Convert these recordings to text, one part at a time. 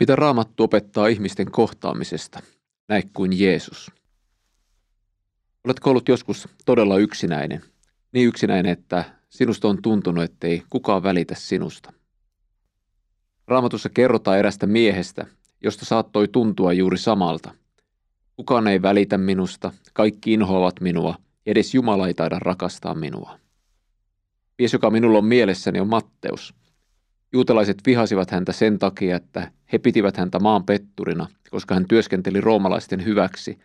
Mitä raamattu opettaa ihmisten kohtaamisesta, näin kuin Jeesus? Oletko ollut joskus todella yksinäinen? Niin yksinäinen, että sinusta on tuntunut, ettei kukaan välitä sinusta. Raamatussa kerrotaan erästä miehestä, josta saattoi tuntua juuri samalta. Kukaan ei välitä minusta, kaikki inhoavat minua, edes Jumala ei taida rakastaa minua. Mies, joka minulla on mielessäni, on Matteus – Juutalaiset vihasivat häntä sen takia, että he pitivät häntä maan petturina, koska hän työskenteli roomalaisten hyväksi,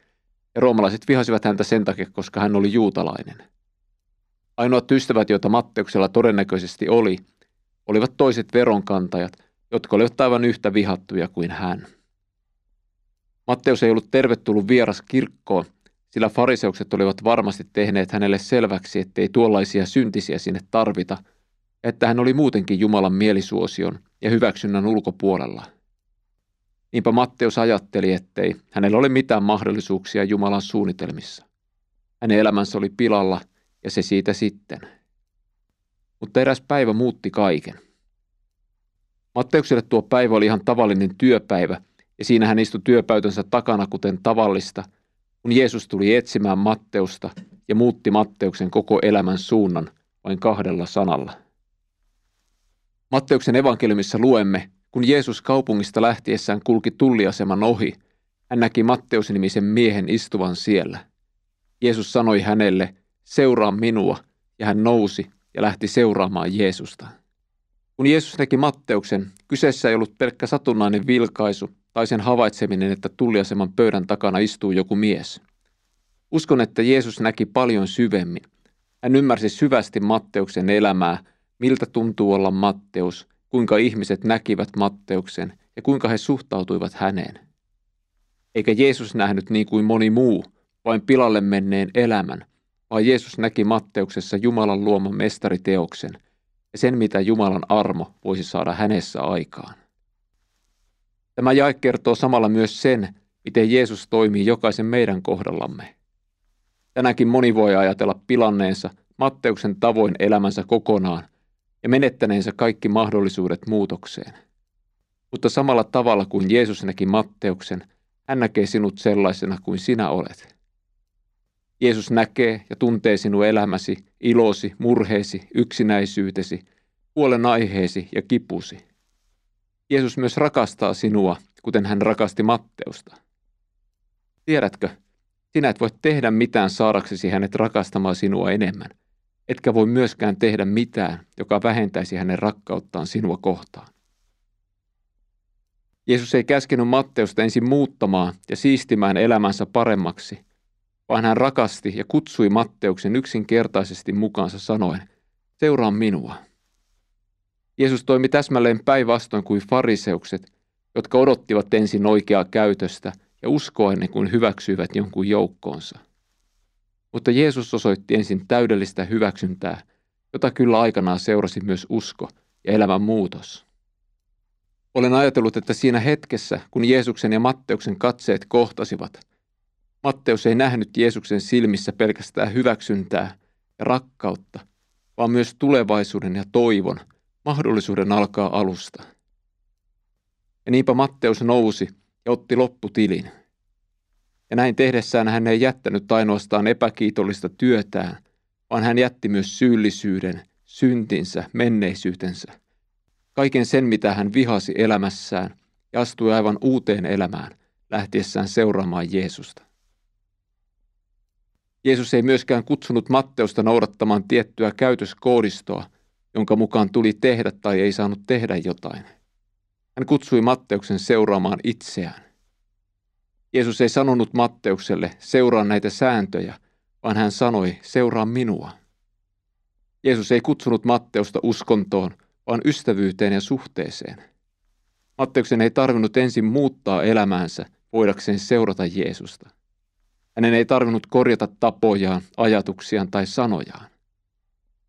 ja roomalaiset vihasivat häntä sen takia, koska hän oli juutalainen. Ainoat ystävät, joita Matteuksella todennäköisesti oli, olivat toiset veronkantajat, jotka olivat aivan yhtä vihattuja kuin hän. Matteus ei ollut tervetullut vieras kirkkoon, sillä fariseukset olivat varmasti tehneet hänelle selväksi, ettei tuollaisia syntisiä sinne tarvita – että hän oli muutenkin Jumalan mielisuosion ja hyväksynnän ulkopuolella. Niinpä Matteus ajatteli, ettei hänellä ole mitään mahdollisuuksia Jumalan suunnitelmissa. Hänen elämänsä oli pilalla ja se siitä sitten. Mutta eräs päivä muutti kaiken. Matteukselle tuo päivä oli ihan tavallinen työpäivä, ja siinä hän istui työpäytönsä takana kuten tavallista, kun Jeesus tuli etsimään Matteusta ja muutti Matteuksen koko elämän suunnan vain kahdella sanalla. Matteuksen evankeliumissa luemme, kun Jeesus kaupungista lähtiessään kulki tulliaseman ohi, hän näki Matteus-nimisen miehen istuvan siellä. Jeesus sanoi hänelle, seuraa minua, ja hän nousi ja lähti seuraamaan Jeesusta. Kun Jeesus näki Matteuksen, kyseessä ei ollut pelkkä satunnainen vilkaisu tai sen havaitseminen, että tulliaseman pöydän takana istuu joku mies. Uskon, että Jeesus näki paljon syvemmin. Hän ymmärsi syvästi Matteuksen elämää miltä tuntuu olla Matteus, kuinka ihmiset näkivät Matteuksen ja kuinka he suhtautuivat häneen. Eikä Jeesus nähnyt niin kuin moni muu, vain pilalle menneen elämän, vaan Jeesus näki Matteuksessa Jumalan luoman mestariteoksen ja sen, mitä Jumalan armo voisi saada hänessä aikaan. Tämä jae kertoo samalla myös sen, miten Jeesus toimii jokaisen meidän kohdallamme. Tänäkin moni voi ajatella pilanneensa Matteuksen tavoin elämänsä kokonaan ja menettäneensä kaikki mahdollisuudet muutokseen. Mutta samalla tavalla kuin Jeesus näki Matteuksen, hän näkee sinut sellaisena kuin sinä olet. Jeesus näkee ja tuntee sinun elämäsi, ilosi, murheesi, yksinäisyytesi, huolen aiheesi ja kipusi. Jeesus myös rakastaa sinua, kuten hän rakasti Matteusta. Tiedätkö, sinä et voi tehdä mitään saadaksesi hänet rakastamaan sinua enemmän etkä voi myöskään tehdä mitään, joka vähentäisi hänen rakkauttaan sinua kohtaan. Jeesus ei käskenyt Matteusta ensin muuttamaan ja siistimään elämänsä paremmaksi, vaan hän rakasti ja kutsui Matteuksen yksinkertaisesti mukaansa sanoen, seuraa minua. Jeesus toimi täsmälleen päinvastoin kuin fariseukset, jotka odottivat ensin oikeaa käytöstä ja uskoa ennen kuin hyväksyivät jonkun joukkoonsa – mutta Jeesus osoitti ensin täydellistä hyväksyntää, jota kyllä aikanaan seurasi myös usko ja elämän muutos. Olen ajatellut, että siinä hetkessä, kun Jeesuksen ja Matteuksen katseet kohtasivat, Matteus ei nähnyt Jeesuksen silmissä pelkästään hyväksyntää ja rakkautta, vaan myös tulevaisuuden ja toivon, mahdollisuuden alkaa alusta. Ja niinpä Matteus nousi ja otti lopputilin – ja näin tehdessään hän ei jättänyt ainoastaan epäkiitollista työtään, vaan hän jätti myös syyllisyyden, syntinsä, menneisyytensä. Kaiken sen, mitä hän vihasi elämässään ja astui aivan uuteen elämään, lähtiessään seuraamaan Jeesusta. Jeesus ei myöskään kutsunut Matteusta noudattamaan tiettyä käytöskoodistoa, jonka mukaan tuli tehdä tai ei saanut tehdä jotain. Hän kutsui Matteuksen seuraamaan itseään. Jeesus ei sanonut Matteukselle, seuraa näitä sääntöjä, vaan hän sanoi, seuraa minua. Jeesus ei kutsunut Matteusta uskontoon, vaan ystävyyteen ja suhteeseen. Matteuksen ei tarvinnut ensin muuttaa elämäänsä voidakseen seurata Jeesusta. Hänen ei tarvinnut korjata tapojaan, ajatuksiaan tai sanojaan.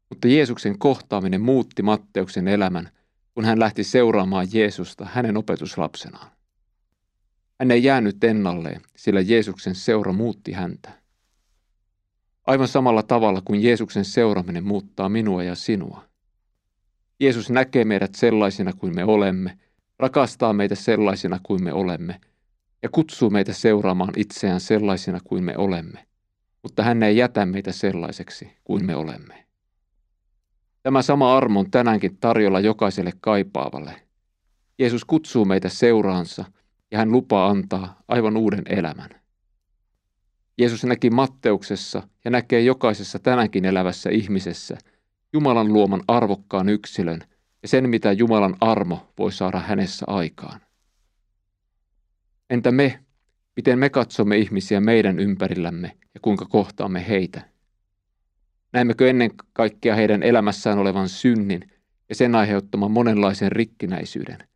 Mutta Jeesuksen kohtaaminen muutti Matteuksen elämän, kun hän lähti seuraamaan Jeesusta hänen opetuslapsenaan. Hän ei jäänyt ennalleen, sillä Jeesuksen seura muutti häntä. Aivan samalla tavalla kuin Jeesuksen seuraaminen muuttaa minua ja sinua. Jeesus näkee meidät sellaisina kuin me olemme, rakastaa meitä sellaisina kuin me olemme ja kutsuu meitä seuraamaan itseään sellaisina kuin me olemme, mutta hän ei jätä meitä sellaiseksi kuin me olemme. Tämä sama armo on tänäänkin tarjolla jokaiselle kaipaavalle. Jeesus kutsuu meitä seuraansa ja hän lupaa antaa aivan uuden elämän. Jeesus näki Matteuksessa ja näkee jokaisessa tänäänkin elävässä ihmisessä Jumalan luoman arvokkaan yksilön ja sen, mitä Jumalan armo voi saada hänessä aikaan. Entä me, miten me katsomme ihmisiä meidän ympärillämme ja kuinka kohtaamme heitä? Näemmekö ennen kaikkea heidän elämässään olevan synnin ja sen aiheuttaman monenlaisen rikkinäisyyden?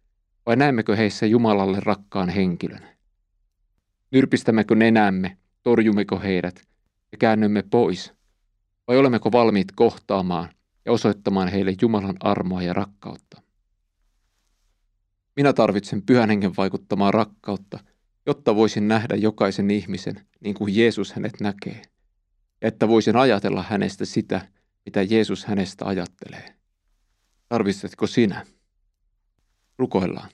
Vai näemmekö heissä Jumalalle rakkaan henkilön? Nyrpistämmekö nenämme, torjummeko heidät ja käännymme pois? Vai olemmeko valmiit kohtaamaan ja osoittamaan heille Jumalan armoa ja rakkautta? Minä tarvitsen pyhän hengen vaikuttamaa rakkautta, jotta voisin nähdä jokaisen ihmisen niin kuin Jeesus hänet näkee – ja että voisin ajatella hänestä sitä, mitä Jeesus hänestä ajattelee. Tarvitsetko sinä? Rukoillaan.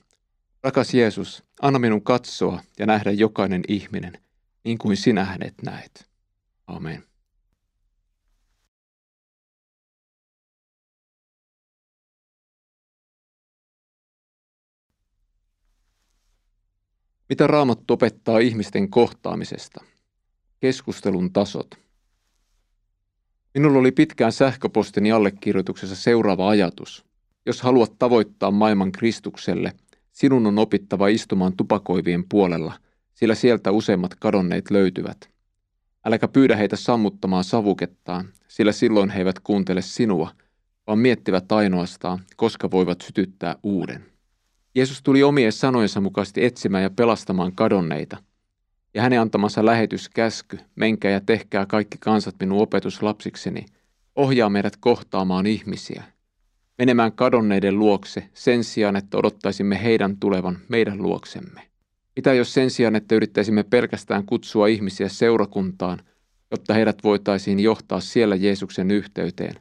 Rakas Jeesus, anna minun katsoa ja nähdä jokainen ihminen niin kuin sinä hänet näet. Amen. Mitä Raamattu opettaa ihmisten kohtaamisesta? Keskustelun tasot. Minulla oli pitkään sähköpostini allekirjoituksessa seuraava ajatus. Jos haluat tavoittaa maailman Kristukselle, sinun on opittava istumaan tupakoivien puolella, sillä sieltä useimmat kadonneet löytyvät. Äläkä pyydä heitä sammuttamaan savukettaan, sillä silloin he eivät kuuntele sinua, vaan miettivät ainoastaan, koska voivat sytyttää uuden. Jeesus tuli omien sanojensa mukaisesti etsimään ja pelastamaan kadonneita – ja hänen antamansa lähetyskäsky, menkää ja tehkää kaikki kansat minun opetuslapsikseni, ohjaa meidät kohtaamaan ihmisiä, menemään kadonneiden luokse sen sijaan, että odottaisimme heidän tulevan meidän luoksemme. Mitä jos sen sijaan, että yrittäisimme pelkästään kutsua ihmisiä seurakuntaan, jotta heidät voitaisiin johtaa siellä Jeesuksen yhteyteen,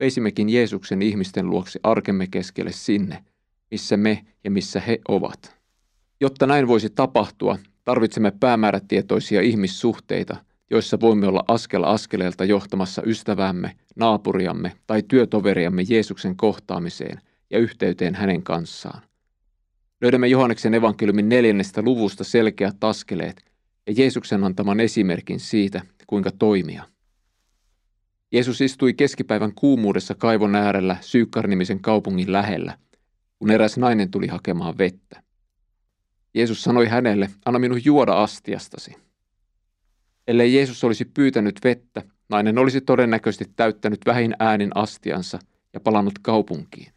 veisimmekin Jeesuksen ihmisten luoksi arkemme keskelle sinne, missä me ja missä he ovat. Jotta näin voisi tapahtua, Tarvitsemme päämäärätietoisia ihmissuhteita, joissa voimme olla askel askeleelta johtamassa ystävämme, naapuriamme tai työtoveriamme Jeesuksen kohtaamiseen ja yhteyteen hänen kanssaan. Löydämme Johanneksen evankeliumin neljännestä luvusta selkeät askeleet ja Jeesuksen antaman esimerkin siitä, kuinka toimia. Jeesus istui keskipäivän kuumuudessa kaivon äärellä Syykkar-nimisen kaupungin lähellä, kun eräs nainen tuli hakemaan vettä. Jeesus sanoi hänelle, anna minun juoda astiastasi. Ellei Jeesus olisi pyytänyt vettä, nainen olisi todennäköisesti täyttänyt vähin äänin astiansa ja palannut kaupunkiin.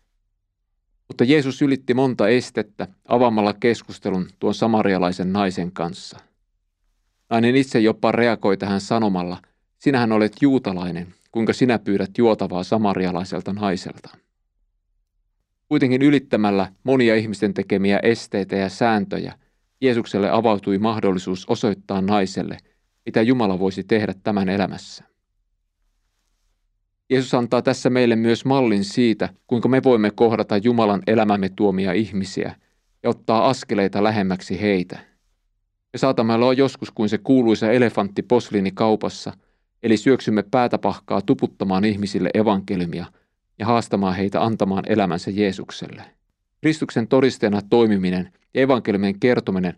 Mutta Jeesus ylitti monta estettä avaamalla keskustelun tuon samarialaisen naisen kanssa. Nainen itse jopa reagoi tähän sanomalla, sinähän olet juutalainen, kuinka sinä pyydät juotavaa samarialaiselta naiselta. Kuitenkin ylittämällä monia ihmisten tekemiä esteitä ja sääntöjä, Jeesukselle avautui mahdollisuus osoittaa naiselle, mitä Jumala voisi tehdä tämän elämässä. Jeesus antaa tässä meille myös mallin siitä, kuinka me voimme kohdata Jumalan elämämme tuomia ihmisiä ja ottaa askeleita lähemmäksi heitä. Me saatamme olla joskus kuin se kuuluisa elefantti posliinikaupassa, eli syöksymme päätä pahkaa tuputtamaan ihmisille evankeliumia – ja haastamaan heitä antamaan elämänsä Jeesukselle. Kristuksen todisteena toimiminen ja evankeliumien kertominen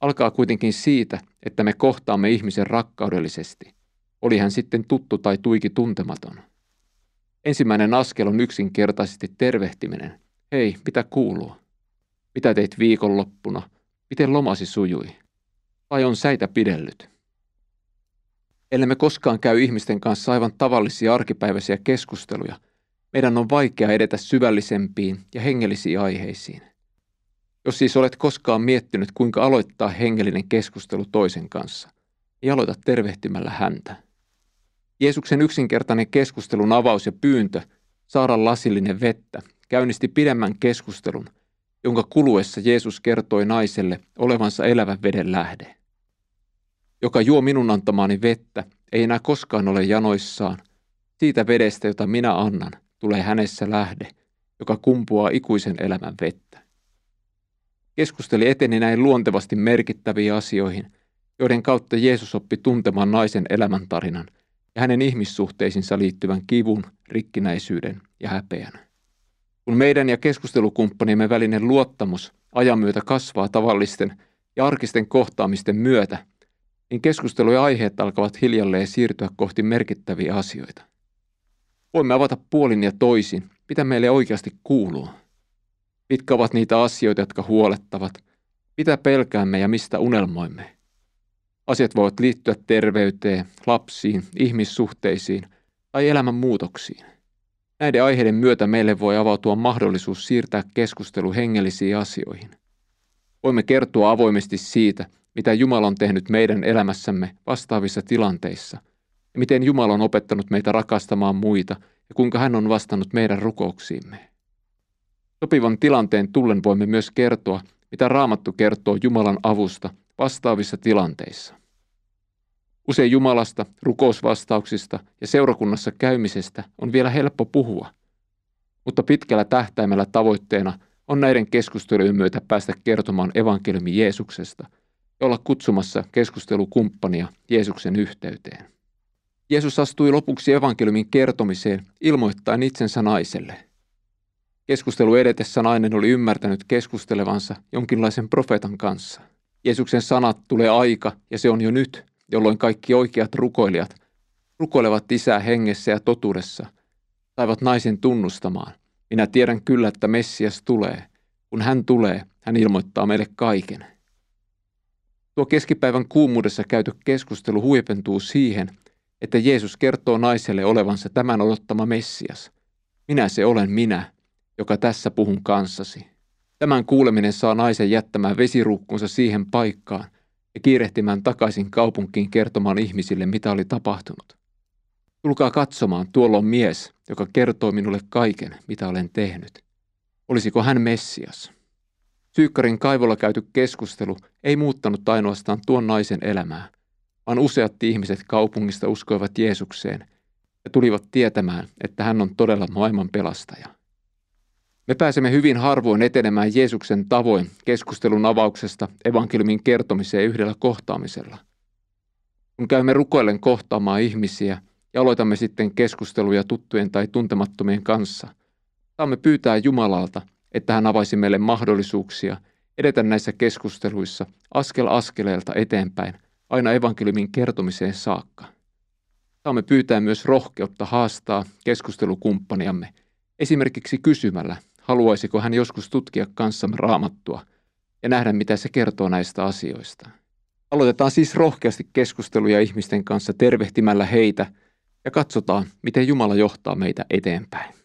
alkaa kuitenkin siitä, että me kohtaamme ihmisen rakkaudellisesti, oli hän sitten tuttu tai tuiki tuntematon. Ensimmäinen askel on yksinkertaisesti tervehtiminen. Hei, mitä kuuluu? Mitä teit viikonloppuna? Miten lomasi sujui? Vai on säitä pidellyt? Ellei me koskaan käy ihmisten kanssa aivan tavallisia arkipäiväisiä keskusteluja – meidän on vaikea edetä syvällisempiin ja hengellisiin aiheisiin. Jos siis olet koskaan miettinyt, kuinka aloittaa hengellinen keskustelu toisen kanssa, niin aloita tervehtimällä häntä. Jeesuksen yksinkertainen keskustelun avaus ja pyyntö saada lasillinen vettä käynnisti pidemmän keskustelun, jonka kuluessa Jeesus kertoi naiselle olevansa elävän veden lähde. Joka juo minun antamaani vettä, ei enää koskaan ole janoissaan, siitä vedestä, jota minä annan, tulee hänessä lähde, joka kumpuaa ikuisen elämän vettä. Keskusteli eteni näin luontevasti merkittäviin asioihin, joiden kautta Jeesus oppi tuntemaan naisen elämäntarinan ja hänen ihmissuhteisiinsa liittyvän kivun, rikkinäisyyden ja häpeän. Kun meidän ja keskustelukumppanimme välinen luottamus ajan myötä kasvaa tavallisten ja arkisten kohtaamisten myötä, niin keskustelu ja aiheet alkavat hiljalleen siirtyä kohti merkittäviä asioita. Voimme avata puolin ja toisin, mitä meille oikeasti kuuluu. Mitkä ovat niitä asioita, jotka huolettavat, mitä pelkäämme ja mistä unelmoimme. Asiat voivat liittyä terveyteen, lapsiin, ihmissuhteisiin tai elämän muutoksiin. Näiden aiheiden myötä meille voi avautua mahdollisuus siirtää keskustelu hengellisiin asioihin. Voimme kertoa avoimesti siitä, mitä Jumala on tehnyt meidän elämässämme vastaavissa tilanteissa ja miten Jumala on opettanut meitä rakastamaan muita ja kuinka hän on vastannut meidän rukouksiimme. Sopivan tilanteen tullen voimme myös kertoa, mitä Raamattu kertoo Jumalan avusta vastaavissa tilanteissa. Usein Jumalasta, rukousvastauksista ja seurakunnassa käymisestä on vielä helppo puhua, mutta pitkällä tähtäimellä tavoitteena on näiden keskustelujen myötä päästä kertomaan evankeliumi Jeesuksesta ja olla kutsumassa keskustelukumppania Jeesuksen yhteyteen. Jeesus astui lopuksi evankeliumin kertomiseen ilmoittaen itsensä naiselle. Keskustelu edetessä nainen oli ymmärtänyt keskustelevansa jonkinlaisen profeetan kanssa. Jeesuksen sanat tulee aika ja se on jo nyt, jolloin kaikki oikeat rukoilijat rukoilevat isää hengessä ja totuudessa, saivat naisen tunnustamaan. Minä tiedän kyllä, että Messias tulee. Kun hän tulee, hän ilmoittaa meille kaiken. Tuo keskipäivän kuumuudessa käyty keskustelu huipentuu siihen, että Jeesus kertoo naiselle olevansa tämän odottama Messias. Minä se olen minä, joka tässä puhun kanssasi. Tämän kuuleminen saa naisen jättämään vesiruukkunsa siihen paikkaan ja kiirehtimään takaisin kaupunkiin kertomaan ihmisille, mitä oli tapahtunut. Tulkaa katsomaan, tuolla on mies, joka kertoo minulle kaiken, mitä olen tehnyt. Olisiko hän Messias? Syykkarin kaivolla käyty keskustelu ei muuttanut ainoastaan tuon naisen elämää, vaan useat ihmiset kaupungista uskoivat Jeesukseen ja tulivat tietämään, että hän on todella maailman pelastaja. Me pääsemme hyvin harvoin etenemään Jeesuksen tavoin keskustelun avauksesta evankeliumin kertomiseen yhdellä kohtaamisella. Kun käymme rukoillen kohtaamaan ihmisiä ja aloitamme sitten keskusteluja tuttujen tai tuntemattomien kanssa, saamme pyytää Jumalalta, että hän avaisi meille mahdollisuuksia edetä näissä keskusteluissa askel askeleelta eteenpäin aina evankeliumin kertomiseen saakka. Saamme pyytää myös rohkeutta haastaa keskustelukumppaniamme esimerkiksi kysymällä, haluaisiko hän joskus tutkia kanssamme raamattua ja nähdä, mitä se kertoo näistä asioista. Aloitetaan siis rohkeasti keskusteluja ihmisten kanssa tervehtimällä heitä ja katsotaan, miten Jumala johtaa meitä eteenpäin.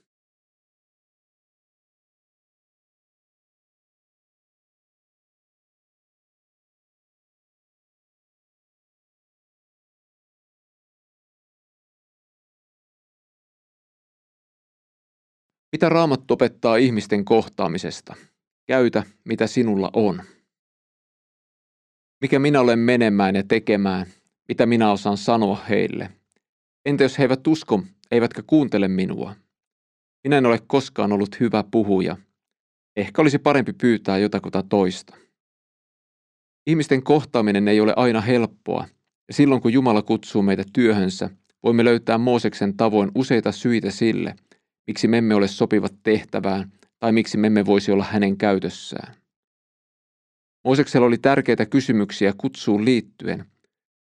Mitä Raamattu opettaa ihmisten kohtaamisesta? Käytä, mitä sinulla on. Mikä minä olen menemään ja tekemään, mitä minä osaan sanoa heille? Entä jos he eivät usko, eivätkä kuuntele minua? Minä en ole koskaan ollut hyvä puhuja. Ehkä olisi parempi pyytää jotakuta toista. Ihmisten kohtaaminen ei ole aina helppoa, ja silloin kun Jumala kutsuu meitä työhönsä, voimme löytää Mooseksen tavoin useita syitä sille – miksi me emme ole sopivat tehtävään tai miksi me emme voisi olla hänen käytössään. Mooseksella oli tärkeitä kysymyksiä kutsuun liittyen,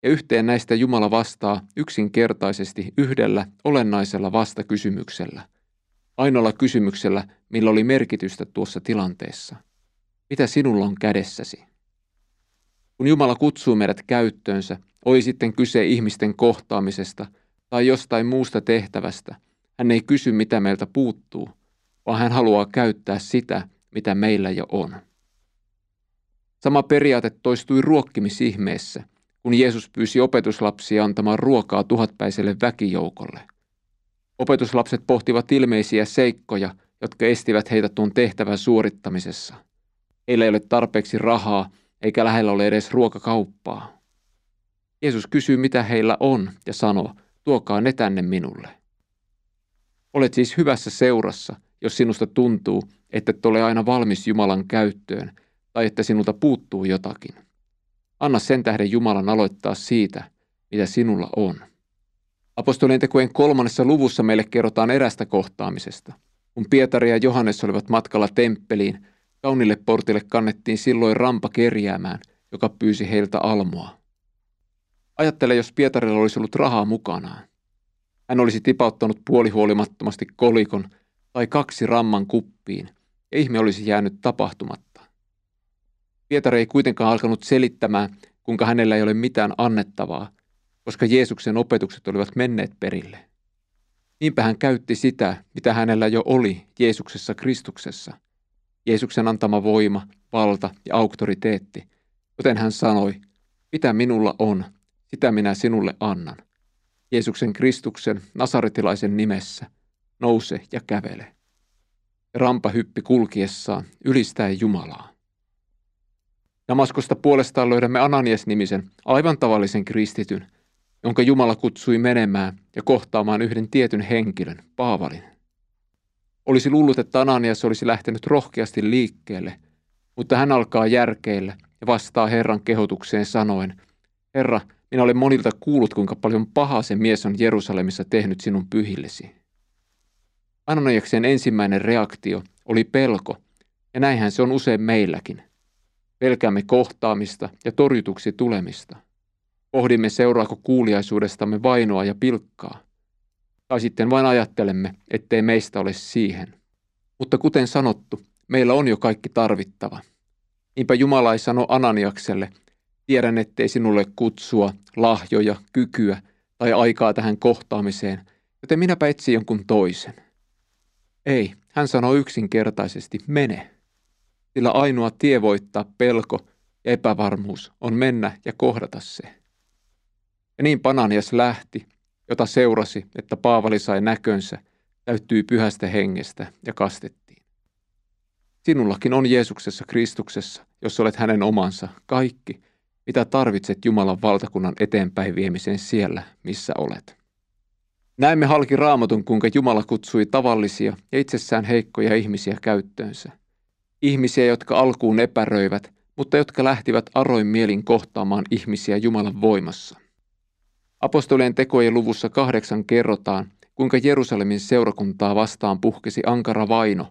ja yhteen näistä Jumala vastaa yksinkertaisesti yhdellä olennaisella vastakysymyksellä, ainoalla kysymyksellä, millä oli merkitystä tuossa tilanteessa. Mitä sinulla on kädessäsi? Kun Jumala kutsuu meidät käyttöönsä, oli sitten kyse ihmisten kohtaamisesta tai jostain muusta tehtävästä – hän ei kysy, mitä meiltä puuttuu, vaan hän haluaa käyttää sitä, mitä meillä jo on. Sama periaate toistui ruokkimisihmeessä, kun Jeesus pyysi opetuslapsia antamaan ruokaa tuhatpäiselle väkijoukolle. Opetuslapset pohtivat ilmeisiä seikkoja, jotka estivät heitä tuon tehtävän suorittamisessa. Heillä ei ole tarpeeksi rahaa, eikä lähellä ole edes ruokakauppaa. Jeesus kysyy, mitä heillä on, ja sanoo, tuokaa ne tänne minulle. Olet siis hyvässä seurassa, jos sinusta tuntuu, että et ole aina valmis Jumalan käyttöön, tai että sinulta puuttuu jotakin. Anna sen tähden Jumalan aloittaa siitä, mitä sinulla on. Apostolien tekojen kolmannessa luvussa meille kerrotaan erästä kohtaamisesta. Kun Pietari ja Johannes olivat matkalla temppeliin, kaunille portille kannettiin silloin rampa kerjäämään, joka pyysi heiltä almoa. Ajattele, jos Pietarilla olisi ollut rahaa mukanaan. Hän olisi tipauttanut puolihuolimattomasti kolikon tai kaksi ramman kuppiin, ja ihme olisi jäänyt tapahtumatta. Pietari ei kuitenkaan alkanut selittämään, kuinka hänellä ei ole mitään annettavaa, koska Jeesuksen opetukset olivat menneet perille. Niinpä hän käytti sitä, mitä hänellä jo oli Jeesuksessa Kristuksessa. Jeesuksen antama voima, valta ja auktoriteetti, joten hän sanoi, mitä minulla on, sitä minä sinulle annan. Jeesuksen Kristuksen nasaretilaisen nimessä, nouse ja kävele. Rampa hyppi kulkiessaan, ylistäen Jumalaa. Damaskosta puolestaan löydämme Ananias-nimisen, aivan tavallisen kristityn, jonka Jumala kutsui menemään ja kohtaamaan yhden tietyn henkilön, Paavalin. Olisi luullut, että Ananias olisi lähtenyt rohkeasti liikkeelle, mutta hän alkaa järkeillä ja vastaa Herran kehotukseen sanoen, Herra, minä olen monilta kuullut, kuinka paljon pahaa se mies on Jerusalemissa tehnyt sinun pyhillesi. Ananiaksen ensimmäinen reaktio oli pelko, ja näinhän se on usein meilläkin. Pelkäämme kohtaamista ja torjutuksi tulemista. Pohdimme seuraako kuuliaisuudestamme vainoa ja pilkkaa. Tai sitten vain ajattelemme, ettei meistä ole siihen. Mutta kuten sanottu, meillä on jo kaikki tarvittava. Niinpä Jumala ei sano Ananiakselle, tiedän ettei sinulle kutsua, lahjoja, kykyä tai aikaa tähän kohtaamiseen, joten minäpä etsin jonkun toisen. Ei, hän sanoo yksinkertaisesti, mene. Sillä ainoa tie voittaa pelko ja epävarmuus on mennä ja kohdata se. Ja niin Pananias lähti, jota seurasi, että Paavali sai näkönsä, täyttyi pyhästä hengestä ja kastettiin. Sinullakin on Jeesuksessa Kristuksessa, jos olet hänen omansa, kaikki, mitä tarvitset Jumalan valtakunnan eteenpäin viemiseen siellä, missä olet. Näemme halki raamatun, kuinka Jumala kutsui tavallisia ja itsessään heikkoja ihmisiä käyttöönsä. Ihmisiä, jotka alkuun epäröivät, mutta jotka lähtivät aroin mielin kohtaamaan ihmisiä Jumalan voimassa. Apostolien tekojen luvussa kahdeksan kerrotaan, kuinka Jerusalemin seurakuntaa vastaan puhkesi ankara vaino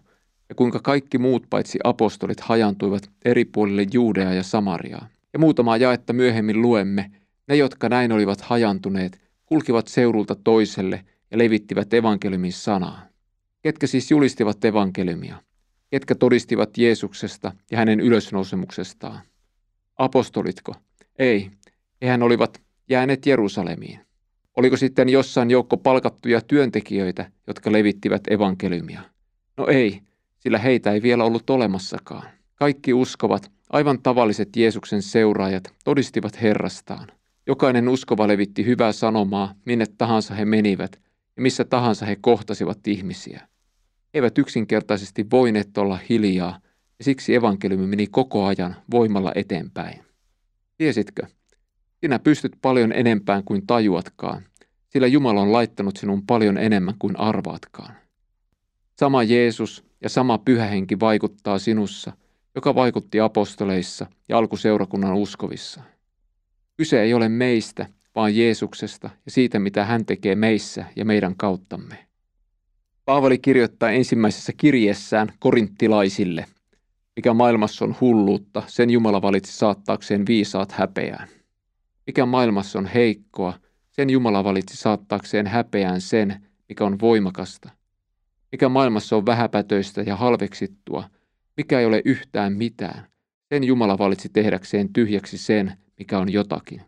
ja kuinka kaikki muut paitsi apostolit hajantuivat eri puolille Juudea ja Samariaa. Ja muutamaa jaetta myöhemmin luemme, ne jotka näin olivat hajantuneet, kulkivat seurulta toiselle ja levittivät evankeliumin sanaa. Ketkä siis julistivat evankeliumia? Ketkä todistivat Jeesuksesta ja hänen ylösnousemuksestaan? Apostolitko? Ei, hehän olivat jääneet Jerusalemiin. Oliko sitten jossain joukko palkattuja työntekijöitä, jotka levittivät evankeliumia? No ei, sillä heitä ei vielä ollut olemassakaan. Kaikki uskovat, aivan tavalliset Jeesuksen seuraajat, todistivat Herrastaan. Jokainen uskova levitti hyvää sanomaa, minne tahansa he menivät ja missä tahansa he kohtasivat ihmisiä. He eivät yksinkertaisesti voineet olla hiljaa, ja siksi evankeliumi meni koko ajan voimalla eteenpäin. Tiesitkö, sinä pystyt paljon enempään kuin tajuatkaan, sillä Jumala on laittanut sinun paljon enemmän kuin arvaatkaan. Sama Jeesus ja sama pyhähenki vaikuttaa sinussa, joka vaikutti apostoleissa ja alkuseurakunnan uskovissa. Kyse ei ole meistä, vaan Jeesuksesta ja siitä, mitä hän tekee meissä ja meidän kauttamme. Paavali kirjoittaa ensimmäisessä kirjeessään korinttilaisille, mikä maailmassa on hulluutta, sen Jumala valitsi saattaakseen viisaat häpeään. Mikä maailmassa on heikkoa, sen Jumala valitsi saattaakseen häpeään sen, mikä on voimakasta. Mikä maailmassa on vähäpätöistä ja halveksittua, mikä ei ole yhtään mitään, sen Jumala valitsi tehdäkseen tyhjäksi sen, mikä on jotakin.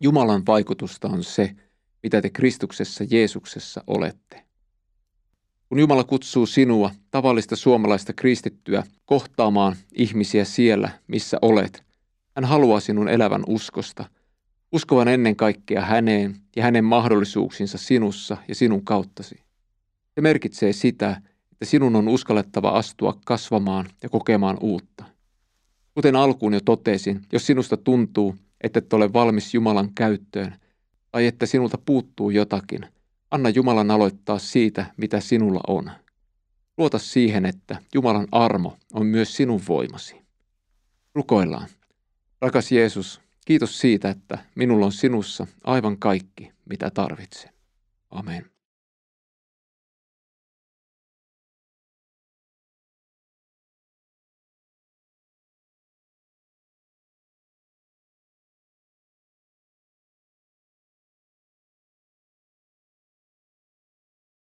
Jumalan vaikutusta on se, mitä te Kristuksessa Jeesuksessa olette. Kun Jumala kutsuu sinua, tavallista suomalaista kristittyä, kohtaamaan ihmisiä siellä, missä olet, hän haluaa sinun elävän uskosta, uskovan ennen kaikkea häneen ja hänen mahdollisuuksinsa sinussa ja sinun kauttasi. Se merkitsee sitä, että sinun on uskallettava astua kasvamaan ja kokemaan uutta. Kuten alkuun jo totesin, jos sinusta tuntuu, että et ole valmis Jumalan käyttöön tai että sinulta puuttuu jotakin, anna Jumalan aloittaa siitä, mitä sinulla on. Luota siihen, että Jumalan armo on myös sinun voimasi. Rukoillaan. Rakas Jeesus, kiitos siitä, että minulla on sinussa aivan kaikki, mitä tarvitsen. Amen.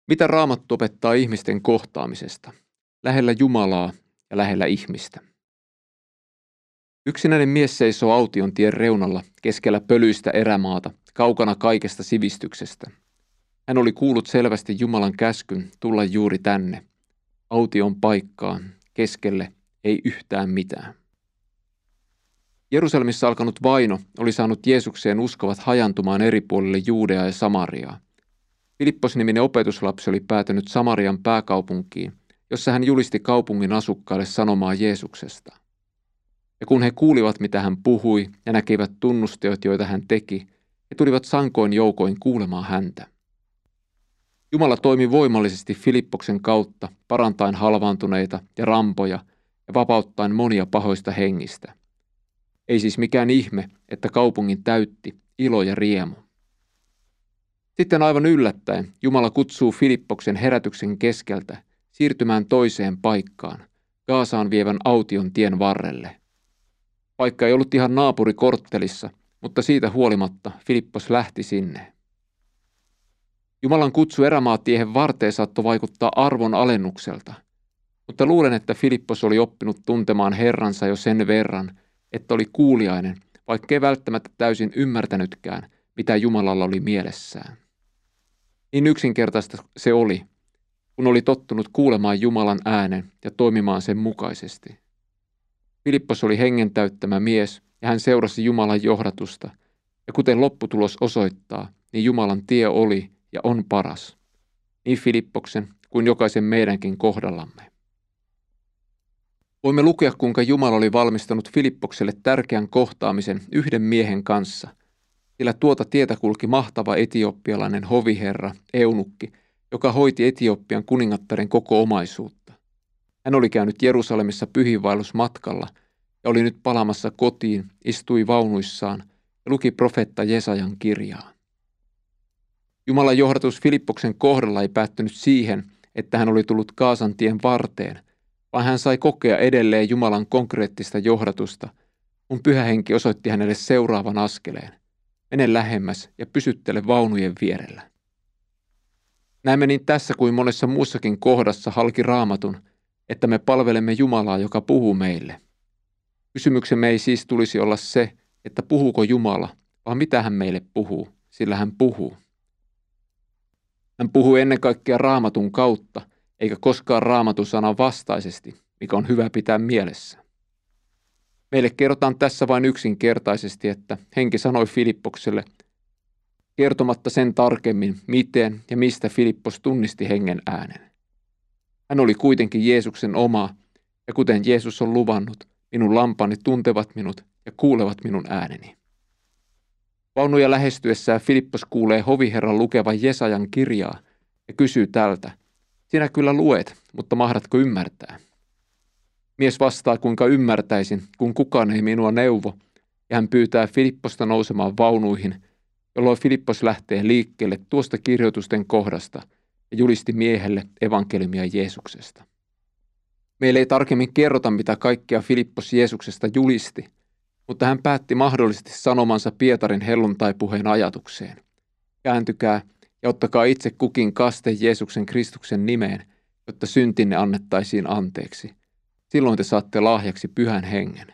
Mitä raamattu opettaa ihmisten kohtaamisesta? Lähellä Jumalaa ja lähellä ihmistä. Yksinäinen mies seisoo aution tien reunalla keskellä pölyistä erämaata, kaukana kaikesta sivistyksestä. Hän oli kuullut selvästi Jumalan käskyn tulla juuri tänne, aution paikkaan, keskelle, ei yhtään mitään. Jerusalemissa alkanut vaino oli saanut Jeesukseen uskovat hajantumaan eri puolille Juudeaa ja Samariaa. Filippos-niminen opetuslapsi oli päätynyt Samarian pääkaupunkiin, jossa hän julisti kaupungin asukkaille sanomaa Jeesuksesta. Ja kun he kuulivat, mitä hän puhui ja näkivät tunnusteot, joita hän teki, he tulivat sankoin joukoin kuulemaan häntä. Jumala toimi voimallisesti Filippoksen kautta, parantaen halvaantuneita ja rampoja ja vapauttaen monia pahoista hengistä. Ei siis mikään ihme, että kaupungin täytti ilo ja riemu. Sitten aivan yllättäen Jumala kutsuu Filippoksen herätyksen keskeltä siirtymään toiseen paikkaan, Gaasaan vievän aution tien varrelle. Paikka ei ollut ihan naapurikorttelissa, mutta siitä huolimatta Filippos lähti sinne. Jumalan kutsu erämaatiehen varteen saattoi vaikuttaa arvon alennukselta, mutta luulen, että Filippos oli oppinut tuntemaan Herransa jo sen verran, että oli kuuliainen, vaikkei välttämättä täysin ymmärtänytkään, mitä Jumalalla oli mielessään. Niin yksinkertaista se oli, kun oli tottunut kuulemaan Jumalan äänen ja toimimaan sen mukaisesti. Filippos oli hengen täyttämä mies ja hän seurasi Jumalan johdatusta, ja kuten lopputulos osoittaa, niin Jumalan tie oli ja on paras, niin Filippoksen kuin jokaisen meidänkin kohdallamme. Voimme lukea, kuinka Jumala oli valmistanut Filippokselle tärkeän kohtaamisen yhden miehen kanssa, sillä tuota tietä kulki mahtava etioppialainen hoviherra, Eunukki, joka hoiti Etiopian kuningattaren koko omaisuutta. Hän oli käynyt Jerusalemissa pyhiinvaellusmatkalla ja oli nyt palamassa kotiin, istui vaunuissaan ja luki profetta Jesajan kirjaa. Jumalan johdatus Filippoksen kohdalla ei päättynyt siihen, että hän oli tullut Kaasan tien varteen, vaan hän sai kokea edelleen Jumalan konkreettista johdatusta, kun pyhä henki osoitti hänelle seuraavan askeleen. Mene lähemmäs ja pysyttele vaunujen vierellä. Näemme niin tässä kuin monessa muussakin kohdassa halki raamatun, että me palvelemme Jumalaa, joka puhuu meille. Kysymyksemme ei siis tulisi olla se, että puhuuko Jumala, vaan mitä hän meille puhuu, sillä hän puhuu. Hän puhuu ennen kaikkea raamatun kautta, eikä koskaan raamatun sanan vastaisesti, mikä on hyvä pitää mielessä. Meille kerrotaan tässä vain yksinkertaisesti, että henki sanoi Filippokselle, kertomatta sen tarkemmin, miten ja mistä Filippos tunnisti hengen äänen. Hän oli kuitenkin Jeesuksen oma, ja kuten Jeesus on luvannut, minun lampani tuntevat minut ja kuulevat minun ääneni. Vaunuja lähestyessään Filippos kuulee hoviherran lukevan Jesajan kirjaa ja kysyy tältä, sinä kyllä luet, mutta mahdatko ymmärtää? Mies vastaa, kuinka ymmärtäisin, kun kukaan ei minua neuvo, ja hän pyytää Filipposta nousemaan vaunuihin, jolloin Filippos lähtee liikkeelle tuosta kirjoitusten kohdasta ja julisti miehelle evankeliumia Jeesuksesta. Meille ei tarkemmin kerrota, mitä kaikkea Filippos Jeesuksesta julisti, mutta hän päätti mahdollisesti sanomansa Pietarin helluntaipuheen ajatukseen. Kääntykää ja ottakaa itse kukin kaste Jeesuksen Kristuksen nimeen, jotta syntinne annettaisiin anteeksi. Silloin te saatte lahjaksi pyhän hengen.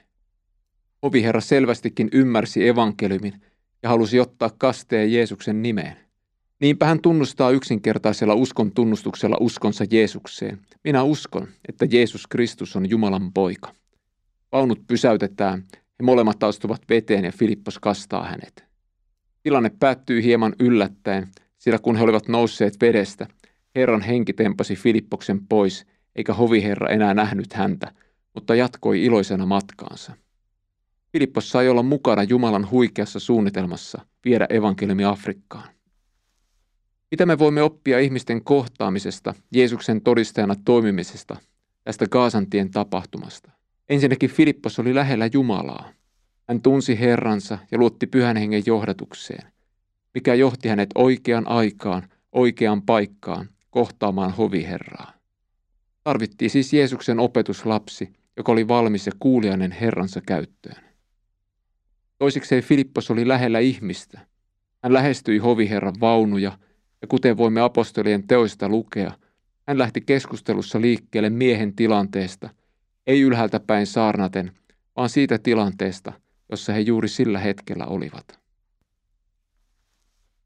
Oviherra selvästikin ymmärsi evankeliumin ja halusi ottaa kasteen Jeesuksen nimeen. Niinpä hän tunnustaa yksinkertaisella uskon tunnustuksella uskonsa Jeesukseen. Minä uskon, että Jeesus Kristus on Jumalan poika. Vaunut pysäytetään, he molemmat astuvat veteen ja Filippos kastaa hänet. Tilanne päättyy hieman yllättäen, sillä kun he olivat nousseet vedestä, Herran henki tempasi Filippoksen pois, eikä hoviherra enää nähnyt häntä, mutta jatkoi iloisena matkaansa. Filippos sai olla mukana Jumalan huikeassa suunnitelmassa viedä evankeliumi Afrikkaan. Mitä me voimme oppia ihmisten kohtaamisesta, Jeesuksen todistajana toimimisesta, tästä Gaasantien tapahtumasta? Ensinnäkin Filippos oli lähellä Jumalaa. Hän tunsi Herransa ja luotti pyhän hengen johdatukseen, mikä johti hänet oikeaan aikaan, oikeaan paikkaan, kohtaamaan hoviherraa. Tarvittiin siis Jeesuksen opetuslapsi, joka oli valmis ja kuulijainen Herransa käyttöön. Toisekseen Filippos oli lähellä ihmistä. Hän lähestyi hoviherran vaunuja, ja kuten voimme apostolien teoista lukea, hän lähti keskustelussa liikkeelle miehen tilanteesta, ei ylhäältä päin saarnaten, vaan siitä tilanteesta, jossa he juuri sillä hetkellä olivat.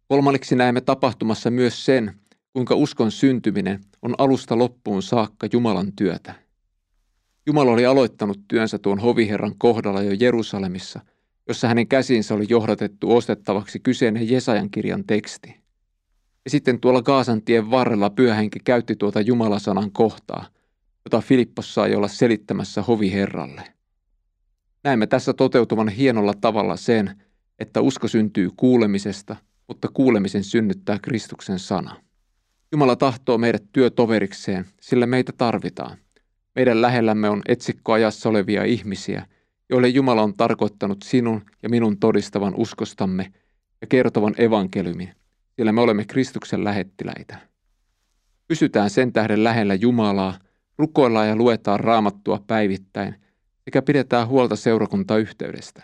Kolmanneksi näemme tapahtumassa myös sen, kuinka uskon syntyminen on alusta loppuun saakka Jumalan työtä. Jumala oli aloittanut työnsä tuon hoviherran kohdalla jo Jerusalemissa, jossa hänen käsinsä oli johdatettu ostettavaksi kyseinen Jesajan kirjan teksti. Ja sitten tuolla Gaasan tien varrella pyöhenki käytti tuota Jumalasanan kohtaa, jota Filippos sai olla selittämässä hoviherralle. Näemme tässä toteutuvan hienolla tavalla sen, että usko syntyy kuulemisesta, mutta kuulemisen synnyttää Kristuksen sana. Jumala tahtoo meidät työtoverikseen, sillä meitä tarvitaan. Meidän lähellämme on etsikkoajassa olevia ihmisiä, joille Jumala on tarkoittanut sinun ja minun todistavan uskostamme ja kertovan evankeliumin, sillä me olemme Kristuksen lähettiläitä. Pysytään sen tähden lähellä Jumalaa, rukoillaan ja luetaan raamattua päivittäin sekä pidetään huolta seurakuntayhteydestä.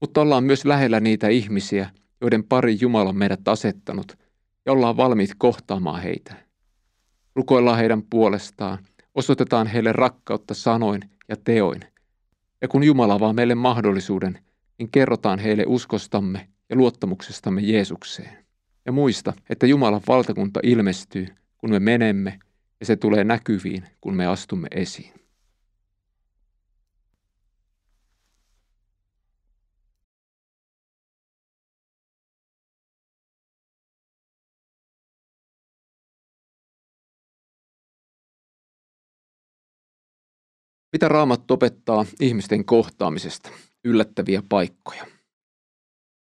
Mutta ollaan myös lähellä niitä ihmisiä, joiden pari Jumala on meidät asettanut – ja ollaan valmiit kohtaamaan heitä. Rukoillaan heidän puolestaan, osoitetaan heille rakkautta sanoin ja teoin. Ja kun Jumala avaa meille mahdollisuuden, niin kerrotaan heille uskostamme ja luottamuksestamme Jeesukseen. Ja muista, että Jumalan valtakunta ilmestyy, kun me menemme, ja se tulee näkyviin, kun me astumme esiin. Mitä raamat opettaa ihmisten kohtaamisesta? Yllättäviä paikkoja.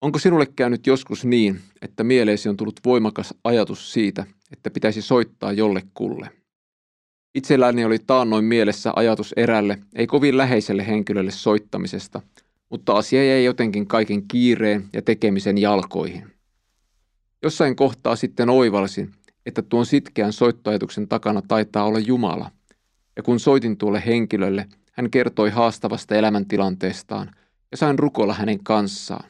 Onko sinulle käynyt joskus niin, että mieleesi on tullut voimakas ajatus siitä, että pitäisi soittaa jollekulle? Itselläni oli taannoin mielessä ajatus erälle, ei kovin läheiselle henkilölle soittamisesta, mutta asia jäi jotenkin kaiken kiireen ja tekemisen jalkoihin. Jossain kohtaa sitten oivalsin, että tuon sitkeän soittoajatuksen takana taitaa olla Jumala – ja kun soitin tuolle henkilölle, hän kertoi haastavasta elämäntilanteestaan ja sain rukoilla hänen kanssaan.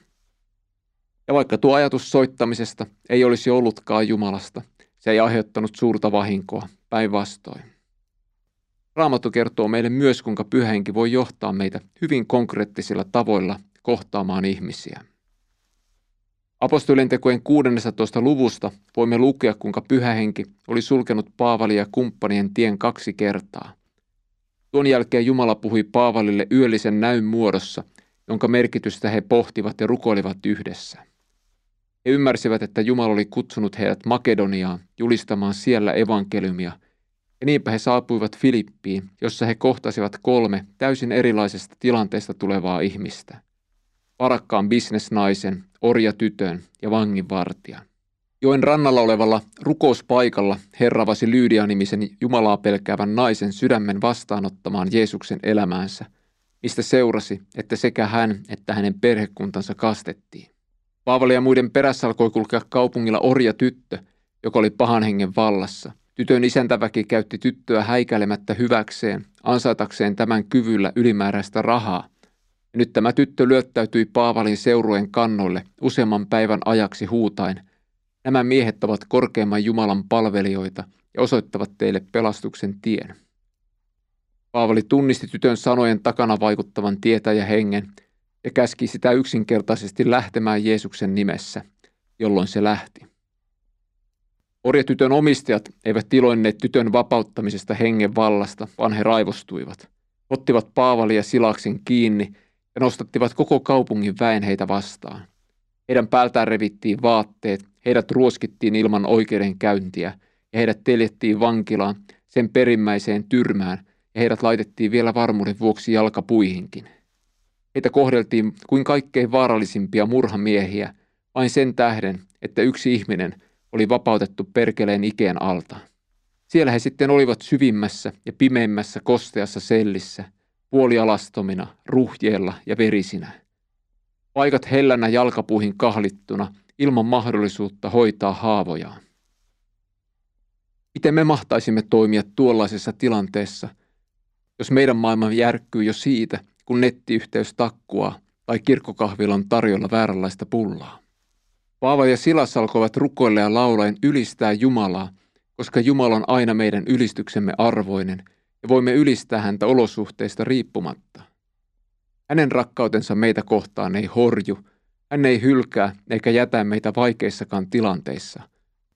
Ja vaikka tuo ajatus soittamisesta ei olisi ollutkaan Jumalasta, se ei aiheuttanut suurta vahinkoa, päinvastoin. Raamattu kertoo meille myös, kuinka pyhänki voi johtaa meitä hyvin konkreettisilla tavoilla kohtaamaan ihmisiä. Apostolien tekojen 16. luvusta voimme lukea, kuinka pyhähenki oli sulkenut Paavalia ja kumppanien tien kaksi kertaa. Tuon jälkeen Jumala puhui Paavalille yöllisen näyn muodossa, jonka merkitystä he pohtivat ja rukoilivat yhdessä. He ymmärsivät, että Jumala oli kutsunut heidät Makedoniaan julistamaan siellä evankeliumia, ja niinpä he saapuivat Filippiin, jossa he kohtasivat kolme täysin erilaisesta tilanteesta tulevaa ihmistä – varakkaan bisnesnaisen, orjatytön ja vanginvartijan. Joen rannalla olevalla rukouspaikalla Herra vasi Lyydia-nimisen Jumalaa pelkäävän naisen sydämen vastaanottamaan Jeesuksen elämäänsä, mistä seurasi, että sekä hän että hänen perhekuntansa kastettiin. Paavali ja muiden perässä alkoi kulkea kaupungilla orja tyttö, joka oli pahan hengen vallassa. Tytön isäntäväki käytti tyttöä häikäilemättä hyväkseen, ansaitakseen tämän kyvyllä ylimääräistä rahaa, nyt tämä tyttö lyöttäytyi Paavalin seurueen kannoille useamman päivän ajaksi huutain. Nämä miehet ovat korkeimman Jumalan palvelijoita ja osoittavat teille pelastuksen tien. Paavali tunnisti tytön sanojen takana vaikuttavan tietä ja hengen ja käski sitä yksinkertaisesti lähtemään Jeesuksen nimessä, jolloin se lähti. Orjatytön omistajat eivät iloinneet tytön vapauttamisesta hengen vallasta, vaan he raivostuivat. Ottivat Paavalia Silaksen kiinni ja nostattivat koko kaupungin väen heitä vastaan. Heidän päältään revittiin vaatteet, heidät ruoskittiin ilman oikeudenkäyntiä ja heidät teljettiin vankilaan sen perimmäiseen tyrmään ja heidät laitettiin vielä varmuuden vuoksi jalkapuihinkin. Heitä kohdeltiin kuin kaikkein vaarallisimpia murhamiehiä vain sen tähden, että yksi ihminen oli vapautettu perkeleen ikeen alta. Siellä he sitten olivat syvimmässä ja pimeimmässä kosteassa sellissä – puolialastomina, ruhjeella ja verisinä. Paikat hellänä jalkapuihin kahlittuna, ilman mahdollisuutta hoitaa haavojaan. Miten me mahtaisimme toimia tuollaisessa tilanteessa, jos meidän maailma järkkyy jo siitä, kun nettiyhteys takkuaa tai kirkkokahvilla on tarjolla vääränlaista pullaa? Paava ja Silas alkoivat rukoilla ja laulaen ylistää Jumalaa, koska Jumala on aina meidän ylistyksemme arvoinen ja voimme ylistää häntä olosuhteista riippumatta. Hänen rakkautensa meitä kohtaan ei horju, hän ei hylkää eikä jätä meitä vaikeissakaan tilanteissa,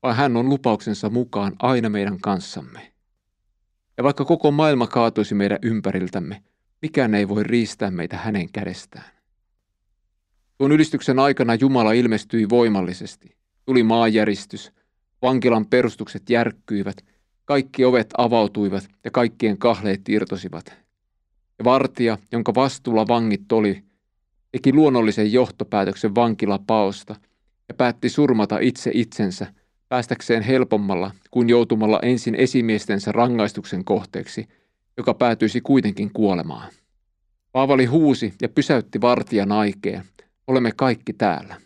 vaan hän on lupauksensa mukaan aina meidän kanssamme. Ja vaikka koko maailma kaatuisi meidän ympäriltämme, mikään ei voi riistää meitä hänen kädestään. Tuon ylistyksen aikana Jumala ilmestyi voimallisesti. Tuli maanjäristys, vankilan perustukset järkkyivät, kaikki ovet avautuivat ja kaikkien kahleet irtosivat. Ja vartija, jonka vastuulla vangit oli, teki luonnollisen johtopäätöksen vankilapaosta ja päätti surmata itse itsensä päästäkseen helpommalla kuin joutumalla ensin esimiestensä rangaistuksen kohteeksi, joka päätyisi kuitenkin kuolemaan. Paavali huusi ja pysäytti vartijan aikeen. Olemme kaikki täällä.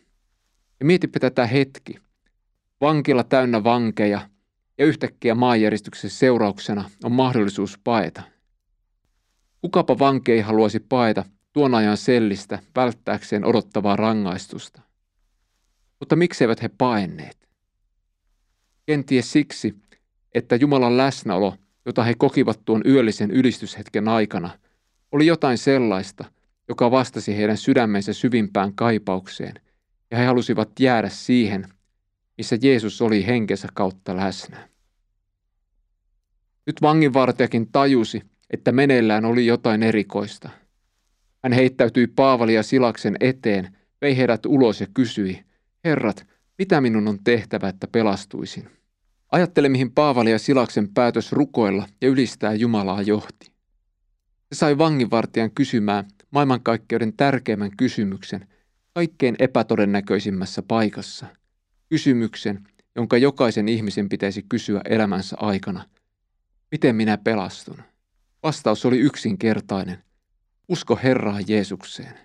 Ja mietipä tätä hetki. Vankila täynnä vankeja ja yhtäkkiä maanjäristyksen seurauksena on mahdollisuus paeta. Kukapa vanki ei haluaisi paeta tuon ajan sellistä välttääkseen odottavaa rangaistusta. Mutta mikseivät he paenneet? Kenties siksi, että Jumalan läsnäolo, jota he kokivat tuon yöllisen ylistyshetken aikana, oli jotain sellaista, joka vastasi heidän sydämensä syvimpään kaipaukseen, ja he halusivat jäädä siihen, missä Jeesus oli henkensä kautta läsnä. Nyt vanginvartijakin tajusi, että meneillään oli jotain erikoista. Hän heittäytyi Paavali ja Silaksen eteen, vei heidät ulos ja kysyi, Herrat, mitä minun on tehtävä, että pelastuisin? Ajattele, mihin Paavali ja Silaksen päätös rukoilla ja ylistää Jumalaa johti. Se sai vanginvartijan kysymään maailmankaikkeuden tärkeimmän kysymyksen kaikkein epätodennäköisimmässä paikassa. Kysymyksen, jonka jokaisen ihmisen pitäisi kysyä elämänsä aikana. Miten minä pelastun? Vastaus oli yksinkertainen. Usko Herraa Jeesukseen.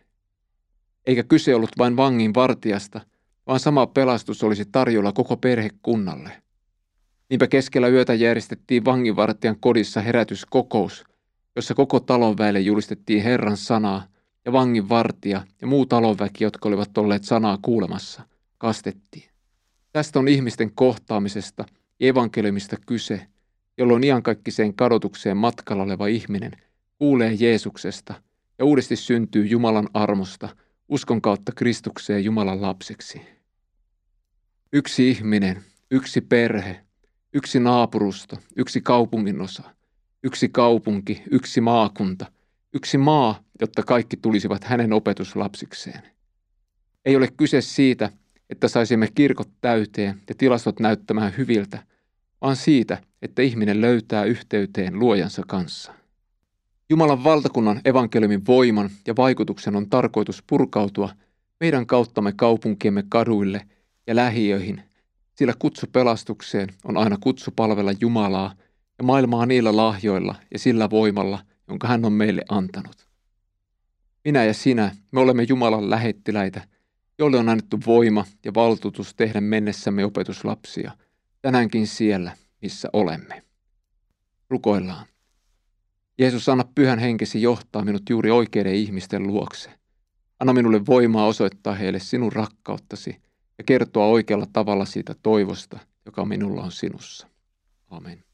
Eikä kyse ollut vain vangin vartijasta, vaan sama pelastus olisi tarjolla koko perhekunnalle. Niinpä keskellä yötä järjestettiin vanginvartijan kodissa herätyskokous, jossa koko talonväelle julistettiin Herran sanaa ja vanginvartija ja muu talonväki, jotka olivat olleet sanaa kuulemassa, kastettiin. Tästä on ihmisten kohtaamisesta ja evankeliumista kyse, jolloin iankaikkiseen kadotukseen matkalla oleva ihminen kuulee Jeesuksesta ja uudesti syntyy Jumalan armosta uskon kautta Kristukseen Jumalan lapseksi. Yksi ihminen, yksi perhe, Yksi naapurusto, yksi kaupunginosa, yksi kaupunki, yksi maakunta, yksi maa, jotta kaikki tulisivat hänen opetuslapsikseen. Ei ole kyse siitä, että saisimme kirkot täyteen ja tilastot näyttämään hyviltä, vaan siitä, että ihminen löytää yhteyteen luojansa kanssa. Jumalan valtakunnan evankeliumin voiman ja vaikutuksen on tarkoitus purkautua meidän kauttamme kaupunkiemme kaduille ja lähiöihin – sillä kutsu pelastukseen on aina kutsu palvella Jumalaa ja maailmaa niillä lahjoilla ja sillä voimalla, jonka hän on meille antanut. Minä ja sinä, me olemme Jumalan lähettiläitä, jolle on annettu voima ja valtuutus tehdä mennessämme opetuslapsia, tänäänkin siellä, missä olemme. Rukoillaan. Jeesus, anna pyhän henkesi johtaa minut juuri oikeiden ihmisten luokse. Anna minulle voimaa osoittaa heille sinun rakkauttasi – ja kertoa oikealla tavalla siitä toivosta, joka minulla on sinussa. Amen.